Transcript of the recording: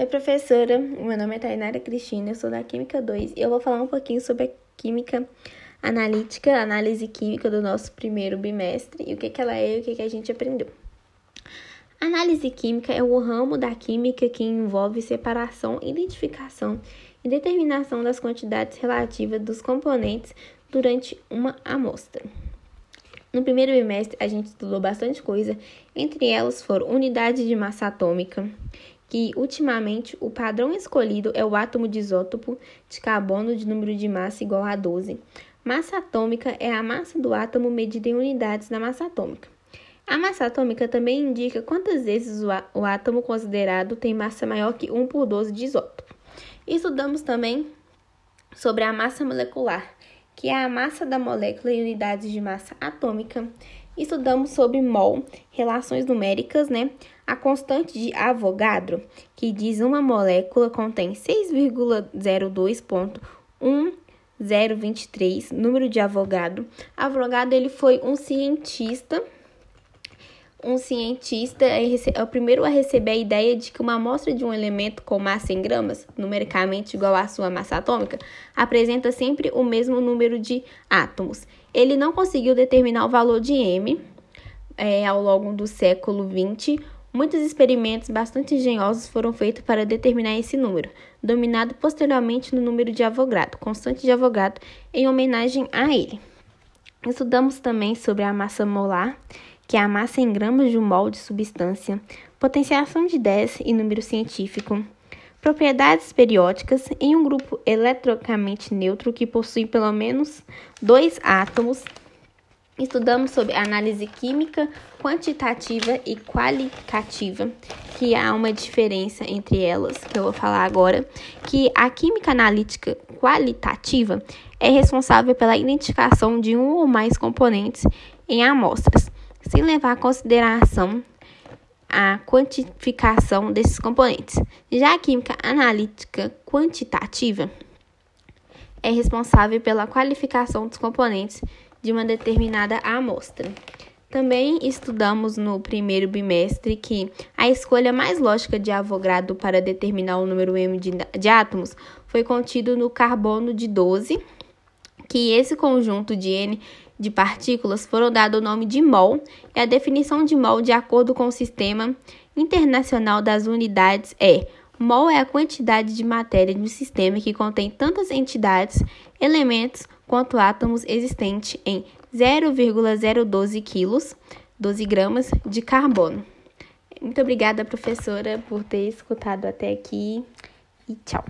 Oi, professora. Meu nome é Tainara Cristina, eu sou da Química 2 e eu vou falar um pouquinho sobre a química analítica, análise química do nosso primeiro bimestre e o que, que ela é e o que, que a gente aprendeu. análise química é o ramo da química que envolve separação, identificação e determinação das quantidades relativas dos componentes durante uma amostra. No primeiro bimestre, a gente estudou bastante coisa, entre elas foram unidade de massa atômica, que ultimamente o padrão escolhido é o átomo de isótopo de carbono de número de massa igual a 12. Massa atômica é a massa do átomo medida em unidades da massa atômica. A massa atômica também indica quantas vezes o átomo considerado tem massa maior que 1 por 12 de isótopo. Estudamos também sobre a massa molecular, que é a massa da molécula em unidades de massa atômica. Estudamos sobre mol, relações numéricas, né? A constante de Avogadro, que diz uma molécula contém 6,02.1023, número de Avogadro. Avogadro ele foi um cientista um cientista é, o primeiro a receber a ideia de que uma amostra de um elemento com massa em gramas, numericamente igual à sua massa atômica, apresenta sempre o mesmo número de átomos. Ele não conseguiu determinar o valor de M é, ao longo do século XX, Muitos experimentos bastante engenhosos foram feitos para determinar esse número, dominado posteriormente no número de Avogadro, constante de Avogadro, em homenagem a ele. Estudamos também sobre a massa molar, que é a massa em gramas de um mol de substância, potenciação de 10 e número científico, propriedades periódicas em um grupo eletricamente neutro que possui pelo menos dois átomos. Estudamos sobre análise química quantitativa e qualitativa, que há uma diferença entre elas, que eu vou falar agora, que a química analítica qualitativa é responsável pela identificação de um ou mais componentes em amostras, sem levar em consideração a quantificação desses componentes. Já a química analítica quantitativa é responsável pela qualificação dos componentes de uma determinada amostra. Também estudamos no primeiro bimestre que a escolha mais lógica de Avogadro para determinar o número m de, de átomos foi contido no carbono de 12, que esse conjunto de n de partículas foram dado o nome de mol, e a definição de mol, de acordo com o Sistema Internacional das Unidades, é mol é a quantidade de matéria de um sistema que contém tantas entidades, elementos quanto átomos existentes em 0,012 quilos, 12 gramas de carbono. Muito obrigada, professora, por ter escutado até aqui e tchau.